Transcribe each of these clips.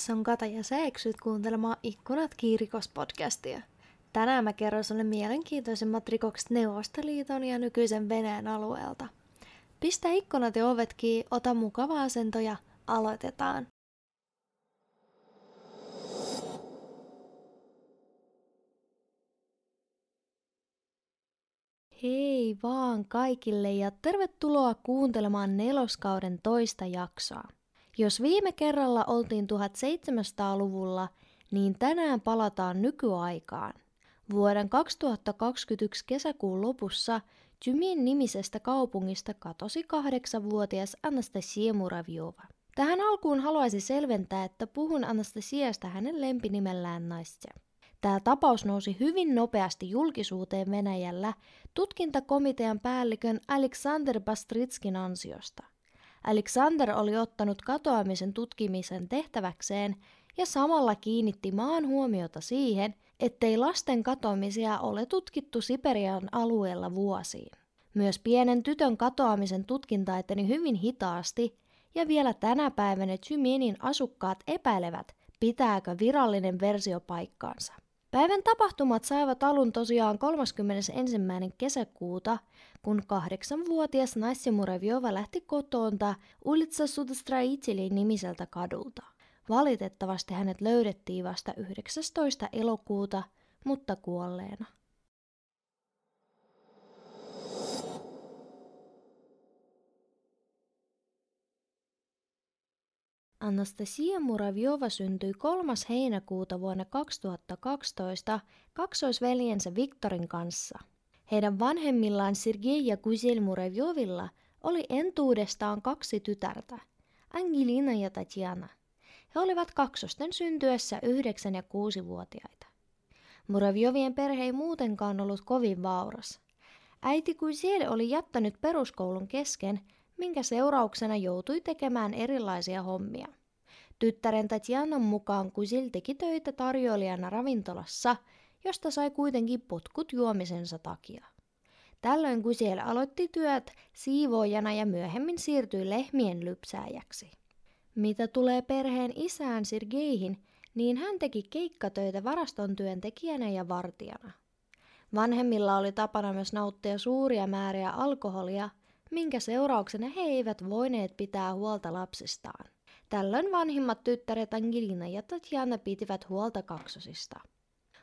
Tässä on Kata ja sä eksyt kuuntelemaan Ikkunat kiirikos-podcastia. Tänään mä kerron sulle mielenkiintoisemmat rikokset Neuvostoliiton ja nykyisen Venäjän alueelta. Pistä ikkunat ja ovet kiinni, ota mukava asento ja aloitetaan. Hei vaan kaikille ja tervetuloa kuuntelemaan neloskauden toista jaksoa. Jos viime kerralla oltiin 1700-luvulla, niin tänään palataan nykyaikaan. Vuoden 2021 kesäkuun lopussa Tymin nimisestä kaupungista katosi kahdeksanvuotias Anastasia Muravjova. Tähän alkuun haluaisin selventää, että puhun Anastasiasta hänen lempinimellään Nastja. Tämä tapaus nousi hyvin nopeasti julkisuuteen Venäjällä tutkintakomitean päällikön Aleksander Bastritskin ansiosta. Alexander oli ottanut katoamisen tutkimisen tehtäväkseen ja samalla kiinnitti maan huomiota siihen, ettei lasten katoamisia ole tutkittu Siperian alueella vuosiin. Myös pienen tytön katoamisen tutkinta eteni hyvin hitaasti, ja vielä tänä päivänä Tyminin asukkaat epäilevät, pitääkö virallinen versio paikkaansa. Päivän tapahtumat saivat alun tosiaan 31. kesäkuuta, kun kahdeksanvuotias Nasja Muravjova lähti kotoonta Ulitsa Sudastraitili nimiseltä kadulta. Valitettavasti hänet löydettiin vasta 19. elokuuta, mutta kuolleena. Anastasia Muravjova syntyi 3. heinäkuuta vuonna 2012 kaksoisveljensä Viktorin kanssa. Heidän vanhemmillaan Sergei ja Kuzel Muravjovilla oli entuudestaan kaksi tytärtä, Angelina ja Tatjana. He olivat kaksosten syntyessä 9- ja 6-vuotiaita. Muravjovien perhe ei muutenkaan ollut kovin vauras. Äiti Kuzel oli jättänyt peruskoulun kesken, minkä seurauksena joutui tekemään erilaisia hommia. Tyttären Tatjanan mukaan Kusil teki töitä tarjoilijana ravintolassa, josta sai kuitenkin potkut juomisensa takia. Tällöin Kusil aloitti työt siivoojana ja myöhemmin siirtyi lehmien lypsääjäksi. Mitä tulee perheen isään Sirgeihin, niin hän teki keikkatöitä varaston työntekijänä ja vartijana. Vanhemmilla oli tapana myös nauttia suuria määriä alkoholia, minkä seurauksena he eivät voineet pitää huolta lapsistaan. Tällöin vanhimmat tyttäret Angelina ja Tatjana pitivät huolta kaksosista.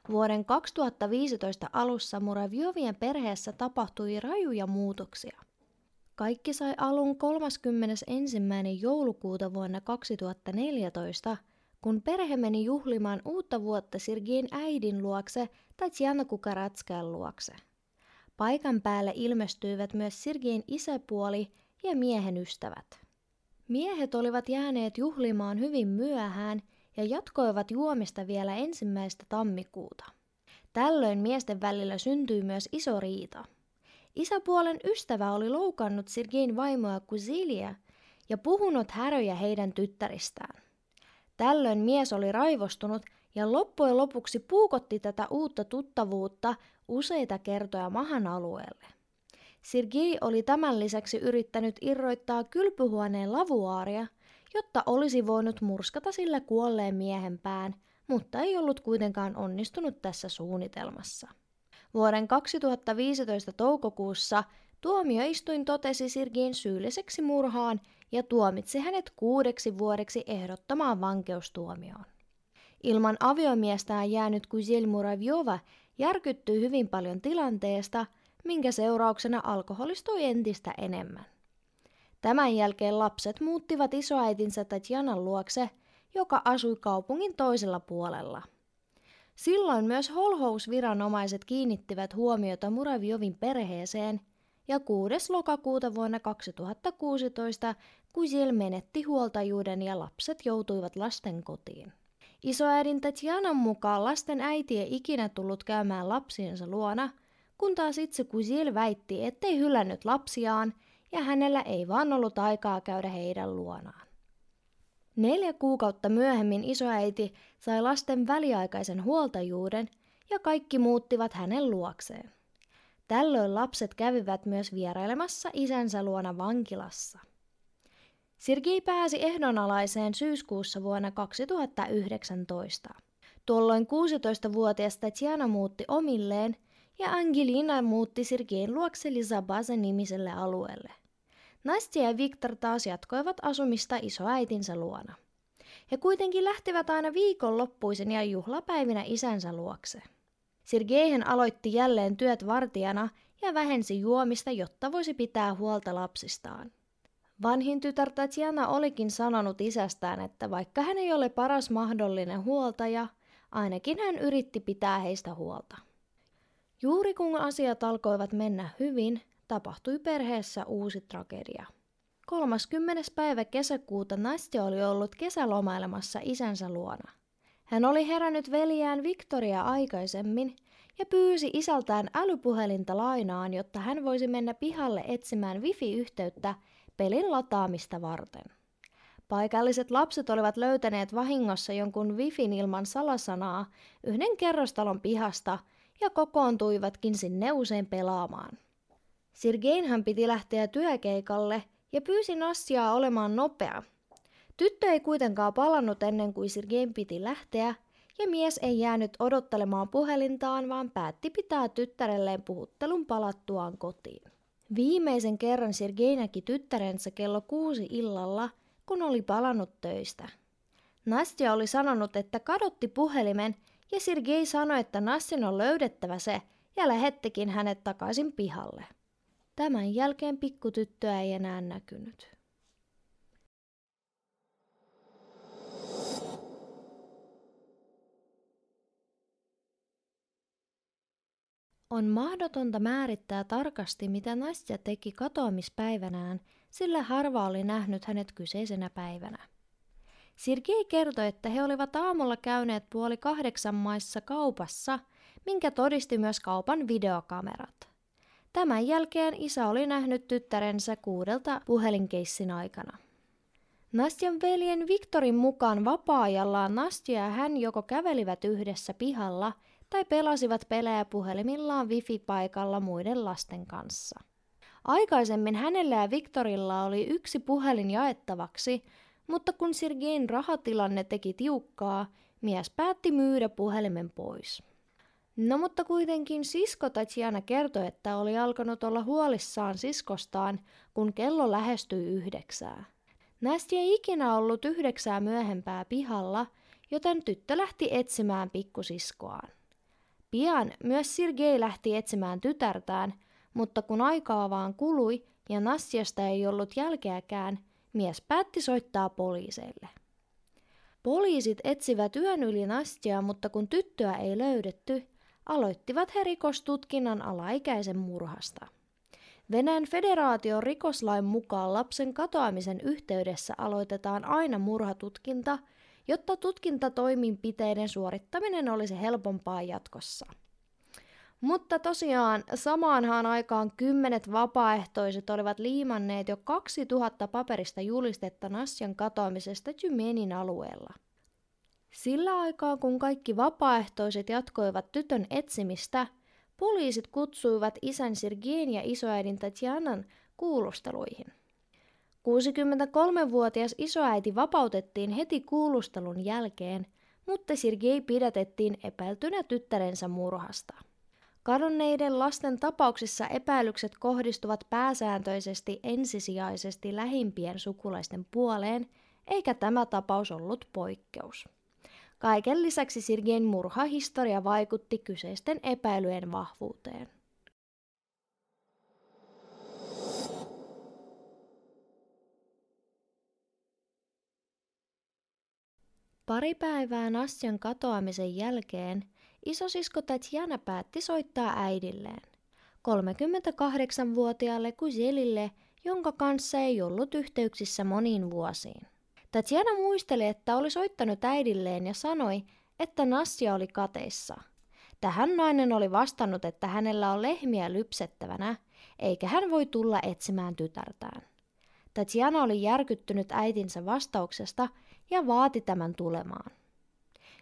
Vuoden 2015 alussa Muravjovien perheessä tapahtui rajuja muutoksia. Kaikki sai alun 31. joulukuuta vuonna 2014, kun perhe meni juhlimaan uutta vuotta Sirgin äidin luokse Tatjana Kukaratskan luokse. Paikan päälle ilmestyivät myös Sirgin isäpuoli ja miehen ystävät. Miehet olivat jääneet juhlimaan hyvin myöhään ja jatkoivat juomista vielä ensimmäistä tammikuuta. Tällöin miesten välillä syntyi myös iso riita. Isäpuolen ystävä oli loukannut Sirgin vaimoa Kuzilia ja puhunut häröjä heidän tyttäristään. Tällöin mies oli raivostunut ja loppujen lopuksi puukotti tätä uutta tuttavuutta useita kertoja mahan alueelle. Sergei oli tämän lisäksi yrittänyt irroittaa kylpyhuoneen lavuaaria, jotta olisi voinut murskata sillä kuolleen miehen pään, mutta ei ollut kuitenkaan onnistunut tässä suunnitelmassa. Vuoden 2015 toukokuussa tuomioistuin totesi Sirgin syylliseksi murhaan ja tuomitsi hänet kuudeksi vuodeksi ehdottomaan vankeustuomioon. Ilman aviomiestään jäänyt Kuzel Muravjova järkyttyi hyvin paljon tilanteesta – minkä seurauksena alkoholistui entistä enemmän. Tämän jälkeen lapset muuttivat isoäitinsä Tatjanan luokse, joka asui kaupungin toisella puolella. Silloin myös holhousviranomaiset kiinnittivät huomiota Muravjovin perheeseen, ja 6. lokakuuta vuonna 2016 Kuzil menetti huoltajuuden ja lapset joutuivat lasten kotiin. Isoäidin Tatjanan mukaan lasten äiti ei ikinä tullut käymään lapsiensa luona – kun taas itse Kuzil väitti, ettei hylännyt lapsiaan ja hänellä ei vaan ollut aikaa käydä heidän luonaan. Neljä kuukautta myöhemmin isoäiti sai lasten väliaikaisen huoltajuuden ja kaikki muuttivat hänen luokseen. Tällöin lapset kävivät myös vierailemassa isänsä luona vankilassa. Sergei pääsi ehdonalaiseen syyskuussa vuonna 2019. Tuolloin 16-vuotias Tatjana muutti omilleen ja Angelina muutti Sergein luokse Lizabaza nimiselle alueelle. Nastja ja Viktor taas jatkoivat asumista isoäitinsä luona. He kuitenkin lähtivät aina viikonloppuisin ja juhlapäivinä isänsä luokse. Sergeihän aloitti jälleen työt vartijana ja vähensi juomista, jotta voisi pitää huolta lapsistaan. Vanhin tytär Tatjana olikin sanonut isästään, että vaikka hän ei ole paras mahdollinen huoltaja, ainakin hän yritti pitää heistä huolta. Juuri kun asiat alkoivat mennä hyvin, tapahtui perheessä uusi tragedia. 30. päivä kesäkuuta Nastja oli ollut kesälomailemassa isänsä luona. Hän oli herännyt veljään Victoria aikaisemmin ja pyysi isältään älypuhelinta lainaan, jotta hän voisi mennä pihalle etsimään wifi-yhteyttä pelin lataamista varten. Paikalliset lapset olivat löytäneet vahingossa jonkun wifin ilman salasanaa yhden kerrostalon pihasta ja kokoontuivatkin sinne usein pelaamaan. Sirgeinhän piti lähteä työkeikalle ja pyysi Nassiaa olemaan nopea. Tyttö ei kuitenkaan palannut ennen kuin Sirgein piti lähteä, ja mies ei jäänyt odottelemaan puhelintaan, vaan päätti pitää tyttärelleen puhuttelun palattuaan kotiin. Viimeisen kerran Sergei näki tyttärensä kello kuusi illalla, kun oli palannut töistä. Nastja oli sanonut, että kadotti puhelimen ja Sergei sanoi, että Nastin on löydettävä se ja lähettikin hänet takaisin pihalle. Tämän jälkeen pikkutyttöä ei enää näkynyt. On mahdotonta määrittää tarkasti, mitä Nastja teki katoamispäivänään, sillä harva oli nähnyt hänet kyseisenä päivänä. Sirgei kertoi, että he olivat aamulla käyneet puoli kahdeksan maissa kaupassa, minkä todisti myös kaupan videokamerat. Tämän jälkeen isä oli nähnyt tyttärensä kuudelta puhelinkeissin aikana. Nastjan veljen Viktorin mukaan vapaa-ajallaan Nastja ja hän joko kävelivät yhdessä pihalla – tai pelasivat pelejä puhelimillaan wifi-paikalla muiden lasten kanssa. Aikaisemmin hänellä ja Viktorilla oli yksi puhelin jaettavaksi, mutta kun Sergein rahatilanne teki tiukkaa, mies päätti myydä puhelimen pois. No mutta kuitenkin sisko Tatjana kertoi, että oli alkanut olla huolissaan siskostaan, kun kello lähestyi yhdeksää. Nästi ei ikinä ollut yhdeksää myöhempää pihalla, joten tyttö lähti etsimään pikkusiskoaan. Pian myös Sirgei lähti etsimään tytärtään, mutta kun aikaa vaan kului ja Nassiasta ei ollut jälkeäkään, mies päätti soittaa poliiseille. Poliisit etsivät yön yli Nastia, mutta kun tyttöä ei löydetty, aloittivat he rikostutkinnan alaikäisen murhasta. Venäjän federaation rikoslain mukaan lapsen katoamisen yhteydessä aloitetaan aina murhatutkinta – jotta tutkintatoiminpiteiden suorittaminen olisi helpompaa jatkossa. Mutta tosiaan samaanhan aikaan kymmenet vapaaehtoiset olivat liimanneet jo 2000 paperista julistetta Nassian katoamisesta Tymenin alueella. Sillä aikaa kun kaikki vapaaehtoiset jatkoivat tytön etsimistä, poliisit kutsuivat isän Sirgien ja isoäidin Tatjanan kuulusteluihin. 63-vuotias isoäiti vapautettiin heti kuulustelun jälkeen, mutta Sergei pidätettiin epäiltynä tyttärensä murhasta. Kadonneiden lasten tapauksissa epäilykset kohdistuvat pääsääntöisesti ensisijaisesti lähimpien sukulaisten puoleen, eikä tämä tapaus ollut poikkeus. Kaiken lisäksi Sirgein murhahistoria vaikutti kyseisten epäilyjen vahvuuteen. Pari päivää Nastjan katoamisen jälkeen isosisko Tatjana päätti soittaa äidilleen, 38-vuotiaalle Kuzelille, jonka kanssa ei ollut yhteyksissä moniin vuosiin. Tatjana muisteli, että oli soittanut äidilleen ja sanoi, että Nassia oli kateissa. Tähän nainen oli vastannut, että hänellä on lehmiä lypsettävänä, eikä hän voi tulla etsimään tytärtään. Tatjana oli järkyttynyt äitinsä vastauksesta ja vaati tämän tulemaan.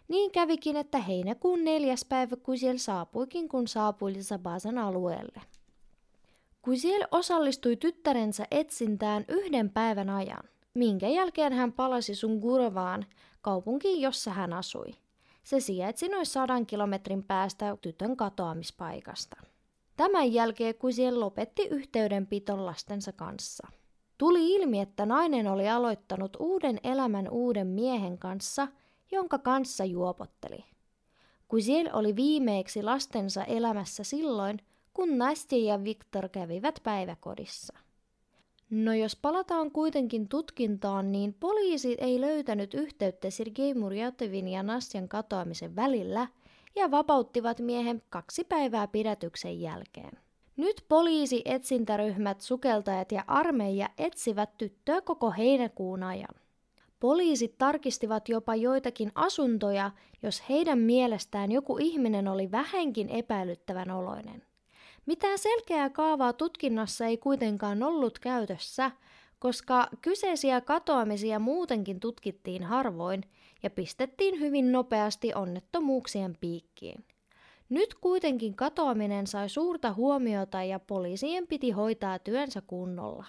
Niin kävikin, että heinäkuun neljäs päivä Kusiel saapuikin, kun saapui Lisabasan alueelle. Kusiel osallistui tyttärensä etsintään yhden päivän ajan. minkä jälkeen hän palasi Sungurovaan, kaupunkiin, jossa hän asui. Se sijaitsi noin sadan kilometrin päästä tytön katoamispaikasta. Tämän jälkeen Kusiel lopetti yhteydenpiton lastensa kanssa. Tuli ilmi, että nainen oli aloittanut uuden elämän uuden miehen kanssa, jonka kanssa juopotteli. Kusiel oli viimeiksi lastensa elämässä silloin, kun Nastja ja Viktor kävivät päiväkodissa. No jos palataan kuitenkin tutkintaan, niin poliisi ei löytänyt yhteyttä Sergei Murjatevin ja Nastjan katoamisen välillä ja vapauttivat miehen kaksi päivää pidätyksen jälkeen. Nyt poliisi, etsintäryhmät, sukeltajat ja armeija etsivät tyttöä koko heinäkuun ajan. Poliisit tarkistivat jopa joitakin asuntoja, jos heidän mielestään joku ihminen oli vähänkin epäilyttävän oloinen. Mitään selkeää kaavaa tutkinnassa ei kuitenkaan ollut käytössä, koska kyseisiä katoamisia muutenkin tutkittiin harvoin ja pistettiin hyvin nopeasti onnettomuuksien piikkiin. Nyt kuitenkin katoaminen sai suurta huomiota ja poliisien piti hoitaa työnsä kunnolla.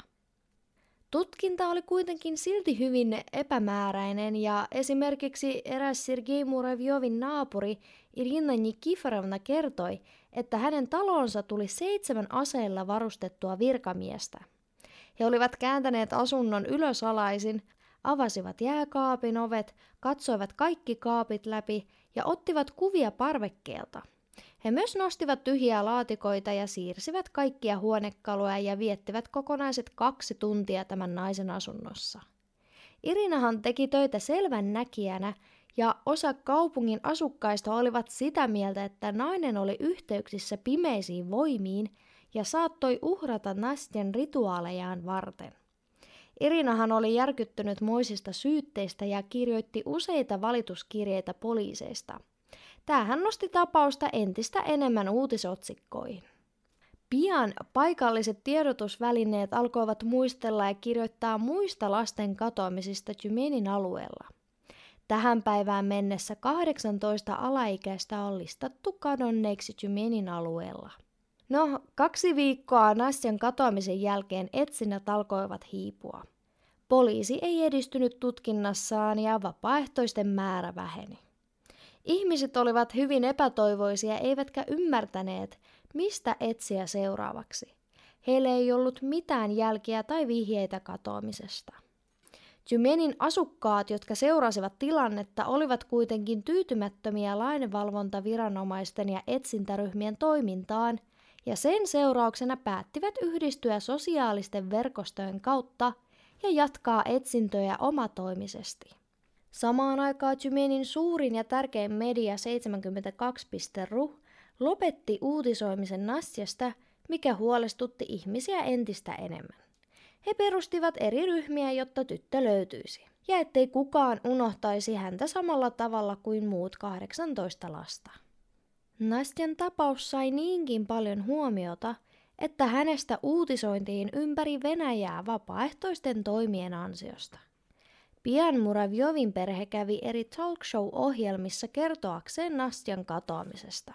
Tutkinta oli kuitenkin silti hyvin epämääräinen ja esimerkiksi eräs Sergei Murevjovin naapuri Irina Nikiforovna kertoi, että hänen talonsa tuli seitsemän aseilla varustettua virkamiestä. He olivat kääntäneet asunnon ylösalaisin, avasivat jääkaapin ovet, katsoivat kaikki kaapit läpi ja ottivat kuvia parvekkeelta – he myös nostivat tyhjiä laatikoita ja siirsivät kaikkia huonekaluja ja viettivät kokonaiset kaksi tuntia tämän naisen asunnossa. Irinahan teki töitä selvän näkijänä ja osa kaupungin asukkaista olivat sitä mieltä, että nainen oli yhteyksissä pimeisiin voimiin ja saattoi uhrata Nastien rituaalejaan varten. Irinahan oli järkyttynyt moisista syytteistä ja kirjoitti useita valituskirjeitä poliiseista – Tämähän nosti tapausta entistä enemmän uutisotsikkoihin. Pian paikalliset tiedotusvälineet alkoivat muistella ja kirjoittaa muista lasten katoamisista Tymenin alueella. Tähän päivään mennessä 18 alaikäistä on listattu kadonneiksi Tymenin alueella. No, kaksi viikkoa Nastjan katoamisen jälkeen etsinnät alkoivat hiipua. Poliisi ei edistynyt tutkinnassaan ja vapaaehtoisten määrä väheni. Ihmiset olivat hyvin epätoivoisia eivätkä ymmärtäneet, mistä etsiä seuraavaksi. Heille ei ollut mitään jälkiä tai vihjeitä katoamisesta. Tymenin asukkaat, jotka seurasivat tilannetta, olivat kuitenkin tyytymättömiä lainvalvontaviranomaisten ja etsintäryhmien toimintaan, ja sen seurauksena päättivät yhdistyä sosiaalisten verkostojen kautta ja jatkaa etsintöjä omatoimisesti. Samaan aikaan Tymenin suurin ja tärkein media 72.ru lopetti uutisoimisen Nastjasta, mikä huolestutti ihmisiä entistä enemmän. He perustivat eri ryhmiä, jotta tyttö löytyisi, ja ettei kukaan unohtaisi häntä samalla tavalla kuin muut 18 lasta. Nastjan tapaus sai niinkin paljon huomiota, että hänestä uutisointiin ympäri Venäjää vapaaehtoisten toimien ansiosta. Pian Muravjovin perhe kävi eri talk show-ohjelmissa kertoakseen Nastjan katoamisesta.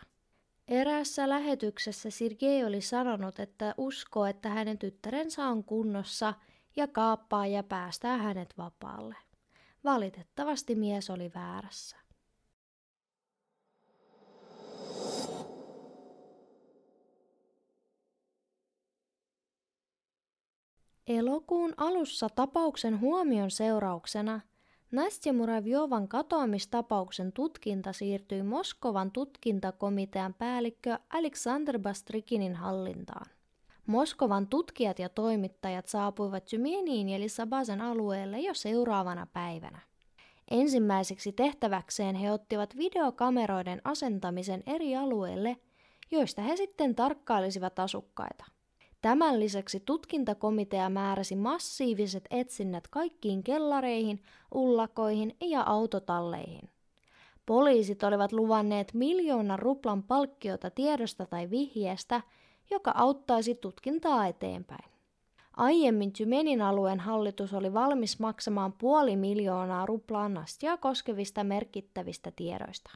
Eräässä lähetyksessä Sergei oli sanonut, että uskoo, että hänen tyttärensä on kunnossa ja kaappaa ja päästää hänet vapaalle. Valitettavasti mies oli väärässä. Elokuun alussa tapauksen huomion seurauksena Nastja Muravjovan katoamistapauksen tutkinta siirtyi Moskovan tutkintakomitean päällikkö Alexander Bastrikinin hallintaan. Moskovan tutkijat ja toimittajat saapuivat Tymeniin ja Lissabasen alueelle jo seuraavana päivänä. Ensimmäiseksi tehtäväkseen he ottivat videokameroiden asentamisen eri alueille, joista he sitten tarkkailisivat asukkaita. Tämän lisäksi tutkintakomitea määräsi massiiviset etsinnät kaikkiin kellareihin, ullakoihin ja autotalleihin. Poliisit olivat luvanneet miljoonan ruplan palkkiota tiedosta tai vihjeestä, joka auttaisi tutkintaa eteenpäin. Aiemmin Tymenin alueen hallitus oli valmis maksamaan puoli miljoonaa ruplaa Nastia koskevista merkittävistä tiedoista.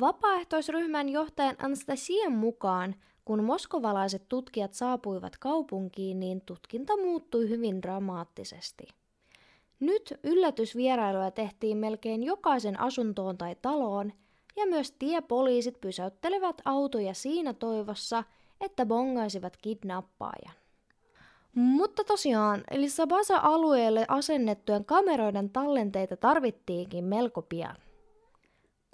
Vapaaehtoisryhmän johtajan Anastasian mukaan kun moskovalaiset tutkijat saapuivat kaupunkiin, niin tutkinta muuttui hyvin dramaattisesti. Nyt yllätysvierailuja tehtiin melkein jokaisen asuntoon tai taloon, ja myös tiepoliisit pysäyttelevät autoja siinä toivossa, että bongaisivat kidnappaajan. Mutta tosiaan, eli Sabasa-alueelle asennettujen kameroiden tallenteita tarvittiinkin melko pian.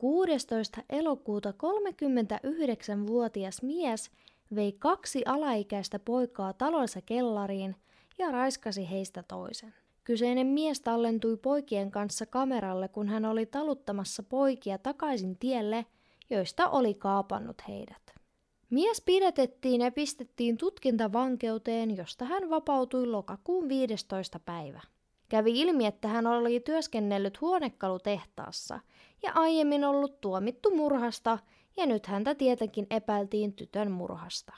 16. elokuuta 39-vuotias mies vei kaksi alaikäistä poikaa talonsa kellariin ja raiskasi heistä toisen. Kyseinen mies tallentui poikien kanssa kameralle, kun hän oli taluttamassa poikia takaisin tielle, joista oli kaapannut heidät. Mies pidätettiin ja pistettiin tutkintavankeuteen, josta hän vapautui lokakuun 15. päivä. Kävi ilmi, että hän oli työskennellyt huonekalutehtaassa ja aiemmin ollut tuomittu murhasta, ja nyt häntä tietenkin epäiltiin tytön murhasta.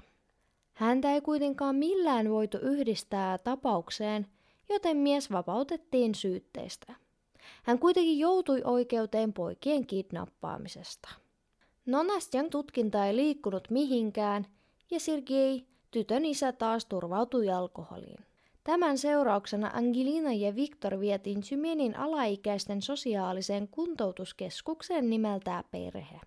Häntä ei kuitenkaan millään voitu yhdistää tapaukseen, joten mies vapautettiin syytteistä. Hän kuitenkin joutui oikeuteen poikien kidnappaamisesta. Nonastjan tutkinta ei liikkunut mihinkään, ja Sergei, tytön isä, taas turvautui alkoholiin. Tämän seurauksena Angelina ja Viktor vietiin Symenin alaikäisten sosiaaliseen kuntoutuskeskukseen nimeltään Perhe.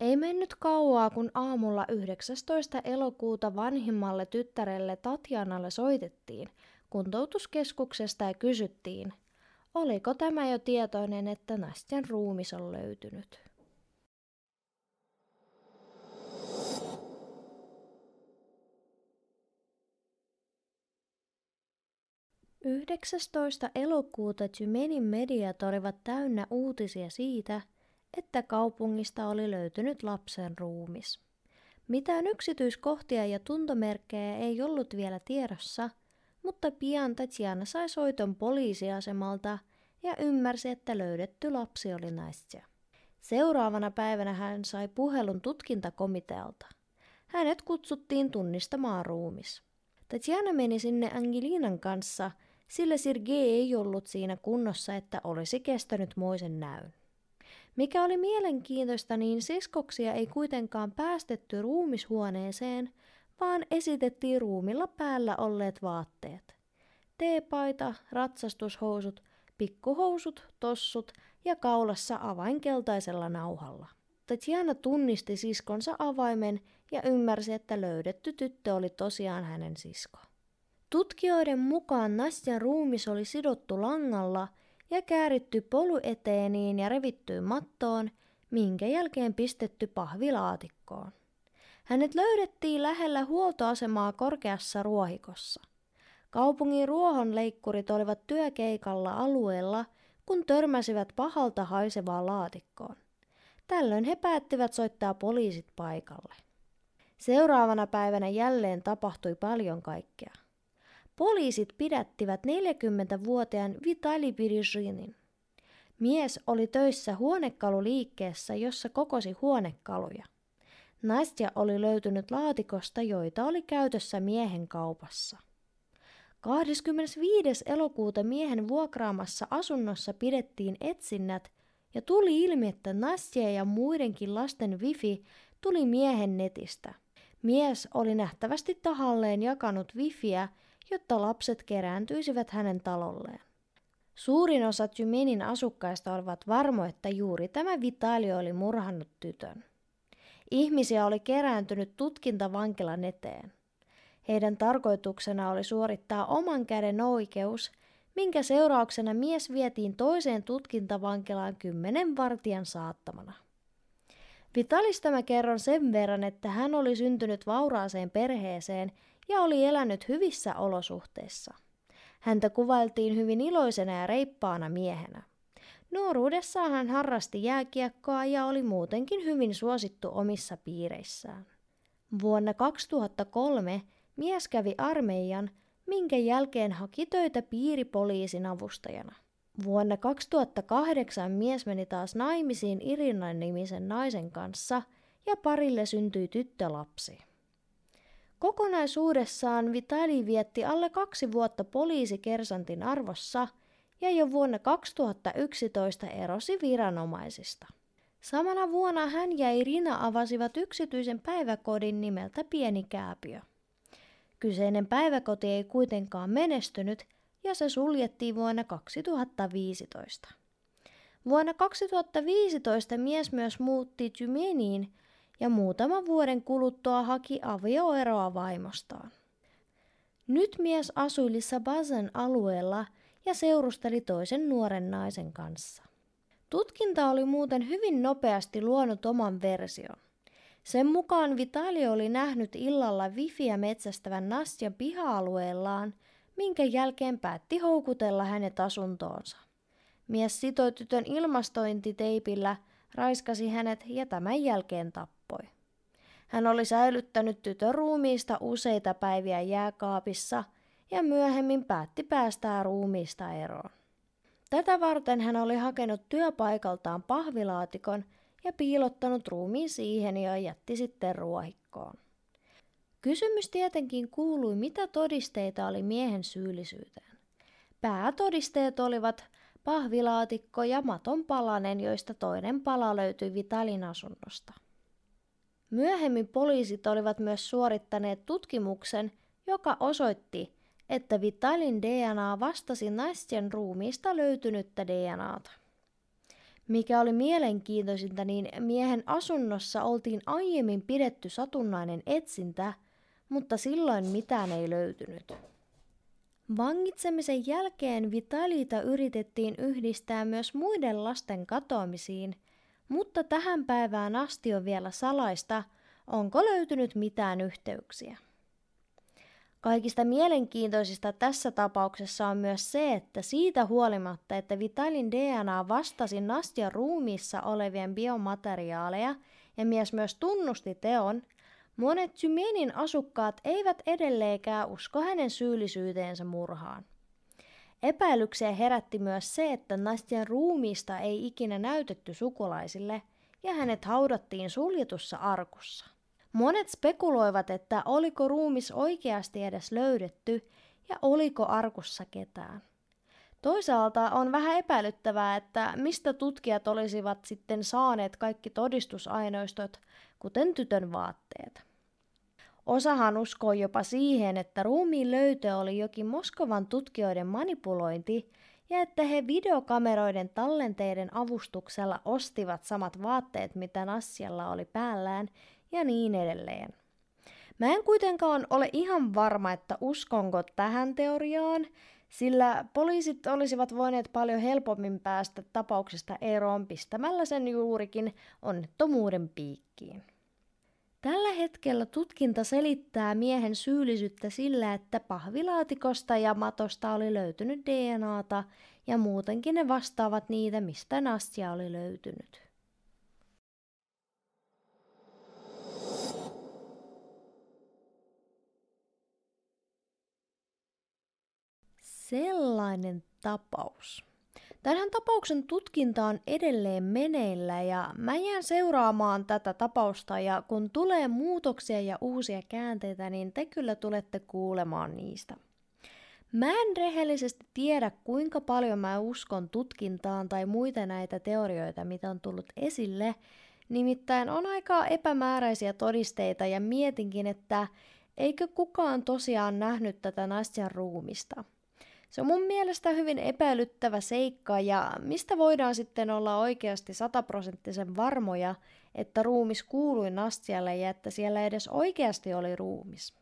Ei mennyt kauaa, kun aamulla 19. elokuuta vanhimmalle tyttärelle Tatjanalle soitettiin kuntoutuskeskuksesta ja kysyttiin, oliko tämä jo tietoinen, että Nastjan ruumis on löytynyt. 19. elokuuta Tymenin mediat olivat täynnä uutisia siitä, että kaupungista oli löytynyt lapsen ruumis. Mitään yksityiskohtia ja tuntomerkkejä ei ollut vielä tiedossa, mutta pian Tatjana sai soiton poliisiasemalta ja ymmärsi, että löydetty lapsi oli naisia. Seuraavana päivänä hän sai puhelun tutkintakomitealta. Hänet kutsuttiin tunnistamaan ruumis. Tatjana meni sinne Angelinan kanssa – sillä Sergei ei ollut siinä kunnossa, että olisi kestänyt moisen näyn. Mikä oli mielenkiintoista, niin siskoksia ei kuitenkaan päästetty ruumishuoneeseen, vaan esitettiin ruumilla päällä olleet vaatteet. Teepaita, ratsastushousut, pikkuhousut, tossut ja kaulassa avainkeltaisella nauhalla. Tatjana tunnisti siskonsa avaimen ja ymmärsi, että löydetty tyttö oli tosiaan hänen sisko. Tutkijoiden mukaan Nastjan ruumis oli sidottu langalla ja kääritty polyeteeniin ja revittyyn mattoon, minkä jälkeen pistetty pahvilaatikkoon. Hänet löydettiin lähellä huoltoasemaa korkeassa ruohikossa. Kaupungin ruohonleikkurit olivat työkeikalla alueella, kun törmäsivät pahalta haisevaan laatikkoon. Tällöin he päättivät soittaa poliisit paikalle. Seuraavana päivänä jälleen tapahtui paljon kaikkea. Poliisit pidättivät 40-vuotiaan Vitali Pirizhinin. Mies oli töissä huonekaluliikkeessä, jossa kokosi huonekaluja. Nastja oli löytynyt laatikosta, joita oli käytössä miehen kaupassa. 25. elokuuta miehen vuokraamassa asunnossa pidettiin etsinnät ja tuli ilmi, että Nastja ja muidenkin lasten wifi tuli miehen netistä. Mies oli nähtävästi tahalleen jakanut wifiä jotta lapset kerääntyisivät hänen talolleen. Suurin osa Tymenin asukkaista olivat varmo, että juuri tämä Vitali oli murhannut tytön. Ihmisiä oli kerääntynyt tutkintavankilan eteen. Heidän tarkoituksena oli suorittaa oman käden oikeus, minkä seurauksena mies vietiin toiseen tutkintavankilaan kymmenen vartijan saattamana. Vitalista mä kerron sen verran, että hän oli syntynyt vauraaseen perheeseen ja oli elänyt hyvissä olosuhteissa. Häntä kuvailtiin hyvin iloisena ja reippaana miehenä. Nuoruudessaan hän harrasti jääkiekkoa ja oli muutenkin hyvin suosittu omissa piireissään. Vuonna 2003 mies kävi armeijan, minkä jälkeen haki töitä piiripoliisin avustajana. Vuonna 2008 mies meni taas naimisiin Irinan nimisen naisen kanssa ja parille syntyi tyttölapsi. Kokonaisuudessaan Vitali vietti alle kaksi vuotta poliisikersantin arvossa ja jo vuonna 2011 erosi viranomaisista. Samana vuonna hän ja Irina avasivat yksityisen päiväkodin nimeltä Pieni Kääpiö. Kyseinen päiväkoti ei kuitenkaan menestynyt ja se suljettiin vuonna 2015. Vuonna 2015 mies myös muutti Tymeniin ja muutaman vuoden kuluttua haki avioeroa vaimostaan. Nyt mies asui Lissabazen alueella ja seurusteli toisen nuoren naisen kanssa. Tutkinta oli muuten hyvin nopeasti luonut oman version. Sen mukaan Vitali oli nähnyt illalla wifiä metsästävän Nastjan piha-alueellaan, minkä jälkeen päätti houkutella hänet asuntoonsa. Mies sitoi tytön ilmastointiteipillä, raiskasi hänet ja tämän jälkeen tappoi. Hän oli säilyttänyt tytön ruumiista useita päiviä jääkaapissa ja myöhemmin päätti päästää ruumiista eroon. Tätä varten hän oli hakenut työpaikaltaan pahvilaatikon ja piilottanut ruumiin siihen ja jätti sitten ruohikkoon. Kysymys tietenkin kuului, mitä todisteita oli miehen syyllisyyteen. Päätodisteet olivat pahvilaatikko ja maton palanen, joista toinen pala löytyi Vitalin asunnosta. Myöhemmin poliisit olivat myös suorittaneet tutkimuksen, joka osoitti, että Vitalin DNA vastasi naisten ruumiista löytynyttä DNAta. Mikä oli mielenkiintoisinta, niin miehen asunnossa oltiin aiemmin pidetty satunnainen etsintä, mutta silloin mitään ei löytynyt. Vangitsemisen jälkeen Vitalita yritettiin yhdistää myös muiden lasten katoamisiin, mutta tähän päivään asti on vielä salaista, onko löytynyt mitään yhteyksiä. Kaikista mielenkiintoisista tässä tapauksessa on myös se, että siitä huolimatta, että Vitalin DNA vastasi Nastjan ruumiissa olevien biomateriaaleja ja mies myös tunnusti teon, monet Tymenin asukkaat eivät edelleenkään usko hänen syyllisyyteensä murhaan. Epäilyksiä herätti myös se, että Nastjan ruumiista ei ikinä näytetty sukulaisille ja hänet haudattiin suljetussa arkussa. Monet spekuloivat, että oliko ruumis oikeasti edes löydetty ja oliko arkussa ketään. Toisaalta on vähän epäilyttävää, että mistä tutkijat olisivat sitten saaneet kaikki todistusainoistot, kuten tytön vaatteet. Osahan uskoo jopa siihen, että ruumiin löytö oli jokin Moskovan tutkijoiden manipulointi ja että he videokameroiden tallenteiden avustuksella ostivat samat vaatteet, mitä Nassialla oli päällään ja niin edelleen. Mä en kuitenkaan ole ihan varma, että uskonko tähän teoriaan, sillä poliisit olisivat voineet paljon helpommin päästä tapauksesta eroon pistämällä sen juurikin onnettomuuden piikkiin. Tällä hetkellä tutkinta selittää miehen syyllisyyttä sillä, että pahvilaatikosta ja matosta oli löytynyt DNAta ja muutenkin ne vastaavat niitä, mistä Nastia oli löytynyt. sellainen tapaus. Tämän tapauksen tutkinta on edelleen meneillä ja mä jään seuraamaan tätä tapausta ja kun tulee muutoksia ja uusia käänteitä, niin te kyllä tulette kuulemaan niistä. Mä en rehellisesti tiedä, kuinka paljon mä uskon tutkintaan tai muita näitä teorioita, mitä on tullut esille. Nimittäin on aika epämääräisiä todisteita ja mietinkin, että eikö kukaan tosiaan nähnyt tätä naisten ruumista. Se on mun mielestä hyvin epäilyttävä seikka ja mistä voidaan sitten olla oikeasti sataprosenttisen varmoja, että ruumis kuului Nastialle ja että siellä edes oikeasti oli ruumis.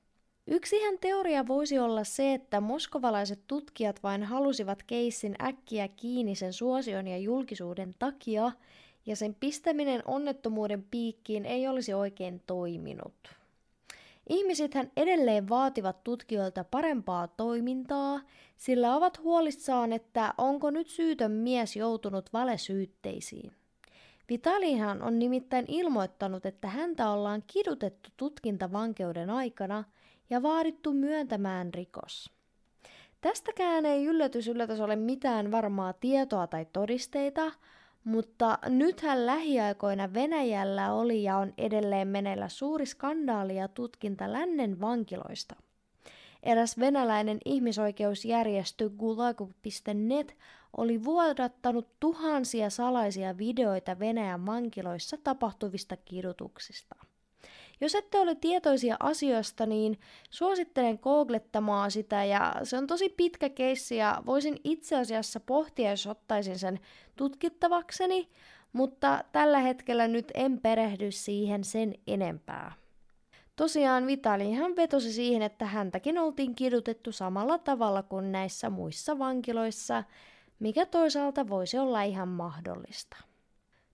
Yksihän teoria voisi olla se, että moskovalaiset tutkijat vain halusivat keissin äkkiä kiinni sen suosion ja julkisuuden takia, ja sen pistäminen onnettomuuden piikkiin ei olisi oikein toiminut. Ihmisithän edelleen vaativat tutkijoilta parempaa toimintaa, sillä ovat huolissaan, että onko nyt syytön mies joutunut valesyytteisiin. Vitalihan on nimittäin ilmoittanut, että häntä ollaan kidutettu tutkintavankeuden aikana ja vaadittu myöntämään rikos. Tästäkään ei yllätys yllätys ole mitään varmaa tietoa tai todisteita, mutta nythän lähiaikoina Venäjällä oli ja on edelleen meneillä suuri skandaali ja tutkinta lännen vankiloista. Eräs venäläinen ihmisoikeusjärjestö Gulag.net oli vuodattanut tuhansia salaisia videoita Venäjän vankiloissa tapahtuvista kidutuksista. Jos ette ole tietoisia asioista, niin suosittelen googlettamaan sitä ja se on tosi pitkä keissi ja voisin itse asiassa pohtia, jos ottaisin sen tutkittavakseni, mutta tällä hetkellä nyt en perehdy siihen sen enempää. Tosiaan Vitali hän vetosi siihen, että häntäkin oltiin kidutettu samalla tavalla kuin näissä muissa vankiloissa, mikä toisaalta voisi olla ihan mahdollista.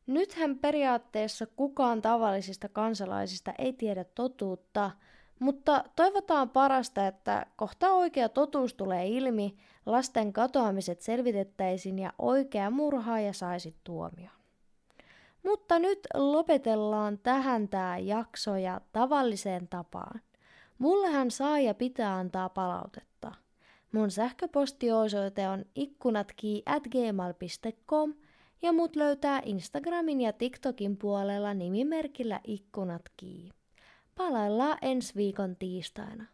Nythän periaatteessa kukaan tavallisista kansalaisista ei tiedä totuutta, mutta toivotaan parasta, että kohta oikea totuus tulee ilmi, lasten katoamiset selvitettäisiin ja oikea murhaaja saisi tuomio. Mutta nyt lopetellaan tähän tämä jakso ja tavalliseen tapaan. Mullehan saa ja pitää antaa palautetta. Mun sähköpostiosoite on ikkunatki at gmail.com ja mut löytää Instagramin ja TikTokin puolella nimimerkillä ikkunatki. Palaillaan ensi viikon tiistaina.